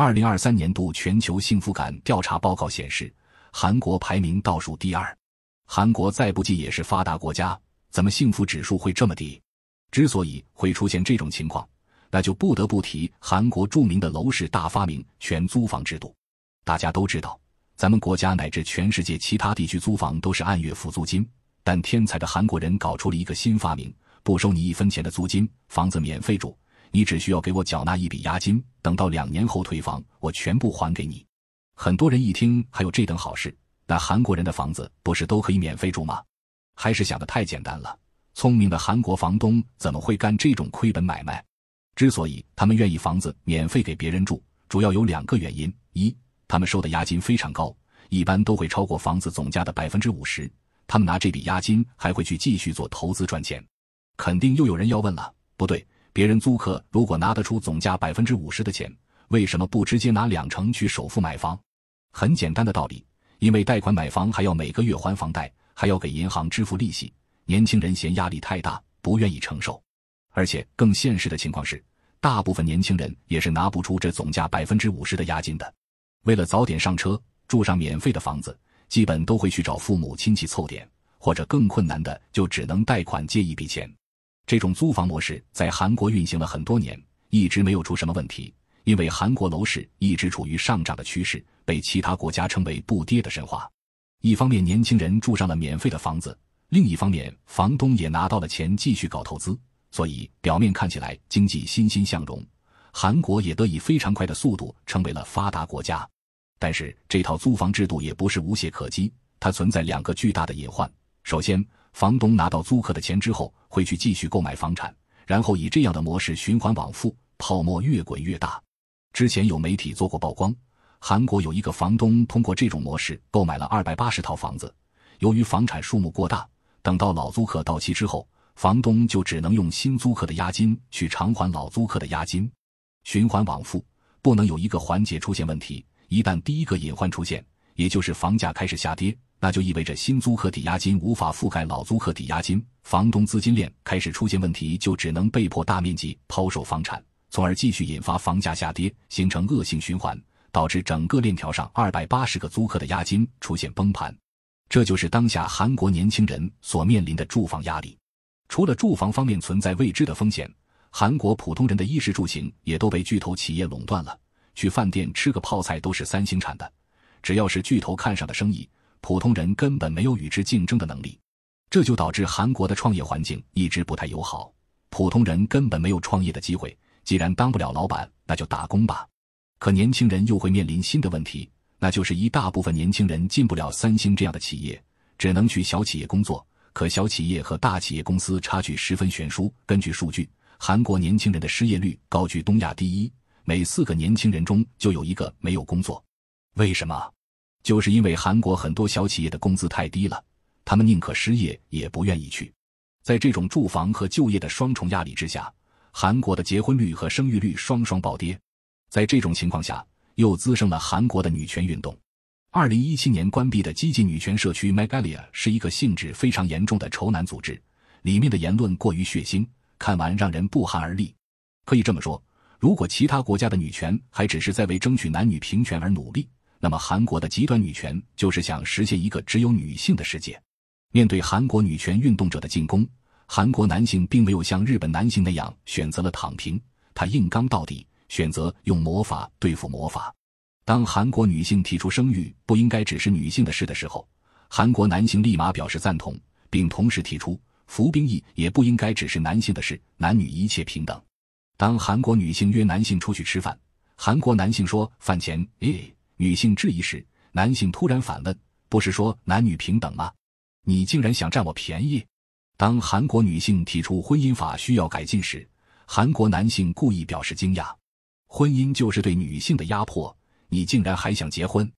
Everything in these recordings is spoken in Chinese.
二零二三年度全球幸福感调查报告显示，韩国排名倒数第二。韩国再不济也是发达国家，怎么幸福指数会这么低？之所以会出现这种情况，那就不得不提韩国著名的楼市大发明——全租房制度。大家都知道，咱们国家乃至全世界其他地区租房都是按月付租金，但天才的韩国人搞出了一个新发明：不收你一分钱的租金，房子免费住。你只需要给我缴纳一笔押金，等到两年后退房，我全部还给你。很多人一听还有这等好事，那韩国人的房子不是都可以免费住吗？还是想的太简单了。聪明的韩国房东怎么会干这种亏本买卖？之所以他们愿意房子免费给别人住，主要有两个原因：一，他们收的押金非常高，一般都会超过房子总价的百分之五十，他们拿这笔押金还会去继续做投资赚钱。肯定又有人要问了，不对。别人租客如果拿得出总价百分之五十的钱，为什么不直接拿两成去首付买房？很简单的道理，因为贷款买房还要每个月还房贷，还要给银行支付利息，年轻人嫌压力太大，不愿意承受。而且更现实的情况是，大部分年轻人也是拿不出这总价百分之五十的押金的。为了早点上车，住上免费的房子，基本都会去找父母亲戚凑点，或者更困难的就只能贷款借一笔钱。这种租房模式在韩国运行了很多年，一直没有出什么问题。因为韩国楼市一直处于上涨的趋势，被其他国家称为“不跌的神话”。一方面，年轻人住上了免费的房子；另一方面，房东也拿到了钱继续搞投资，所以表面看起来经济欣欣向荣，韩国也得以非常快的速度成为了发达国家。但是，这套租房制度也不是无懈可击，它存在两个巨大的隐患。首先，房东拿到租客的钱之后，会去继续购买房产，然后以这样的模式循环往复，泡沫越滚越大。之前有媒体做过曝光，韩国有一个房东通过这种模式购买了二百八十套房子，由于房产数目过大，等到老租客到期之后，房东就只能用新租客的押金去偿还老租客的押金，循环往复，不能有一个环节出现问题。一旦第一个隐患出现，也就是房价开始下跌。那就意味着新租客抵押金无法覆盖老租客抵押金，房东资金链开始出现问题，就只能被迫大面积抛售房产，从而继续引发房价下跌，形成恶性循环，导致整个链条上二百八十个租客的押金出现崩盘。这就是当下韩国年轻人所面临的住房压力。除了住房方面存在未知的风险，韩国普通人的衣食住行也都被巨头企业垄断了。去饭店吃个泡菜都是三星产的，只要是巨头看上的生意。普通人根本没有与之竞争的能力，这就导致韩国的创业环境一直不太友好。普通人根本没有创业的机会，既然当不了老板，那就打工吧。可年轻人又会面临新的问题，那就是一大部分年轻人进不了三星这样的企业，只能去小企业工作。可小企业和大企业公司差距十分悬殊。根据数据，韩国年轻人的失业率高居东亚第一，每四个年轻人中就有一个没有工作。为什么？就是因为韩国很多小企业的工资太低了，他们宁可失业也不愿意去。在这种住房和就业的双重压力之下，韩国的结婚率和生育率双双暴跌。在这种情况下，又滋生了韩国的女权运动。二零一七年关闭的激进女权社区 Megalia 是一个性质非常严重的仇男组织，里面的言论过于血腥，看完让人不寒而栗。可以这么说，如果其他国家的女权还只是在为争取男女平权而努力。那么，韩国的极端女权就是想实现一个只有女性的世界。面对韩国女权运动者的进攻，韩国男性并没有像日本男性那样选择了躺平，他硬刚到底，选择用魔法对付魔法。当韩国女性提出生育不应该只是女性的事的时候，韩国男性立马表示赞同，并同时提出服兵役也不应该只是男性的事，男女一切平等。当韩国女性约男性出去吃饭，韩国男性说饭钱，诶。女性质疑时，男性突然反问：“不是说男女平等吗？你竟然想占我便宜？”当韩国女性提出婚姻法需要改进时，韩国男性故意表示惊讶：“婚姻就是对女性的压迫，你竟然还想结婚？”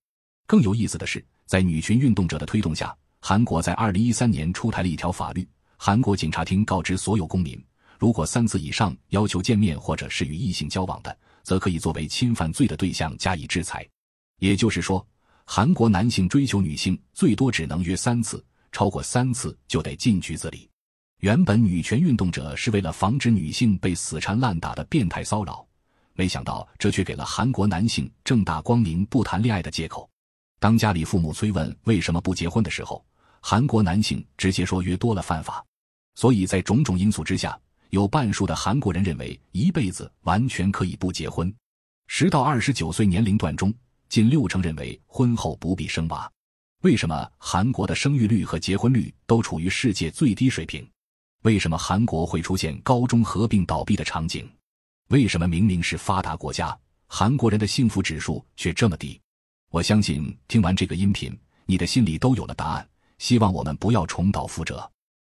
更有意思的是，在女权运动者的推动下，韩国在二零一三年出台了一条法律：韩国警察厅告知所有公民，如果三次以上要求见面或者是与异性交往的，则可以作为侵犯罪的对象加以制裁。也就是说，韩国男性追求女性最多只能约三次，超过三次就得进局子里。原本女权运动者是为了防止女性被死缠烂打的变态骚扰，没想到这却给了韩国男性正大光明不谈恋爱的借口。当家里父母催问为什么不结婚的时候，韩国男性直接说约多了犯法。所以在种种因素之下，有半数的韩国人认为一辈子完全可以不结婚。十到二十九岁年龄段中，近六成认为婚后不必生娃。为什么韩国的生育率和结婚率都处于世界最低水平？为什么韩国会出现高中合并倒闭的场景？为什么明明是发达国家，韩国人的幸福指数却这么低？我相信听完这个音频，你的心里都有了答案。希望我们不要重蹈覆辙。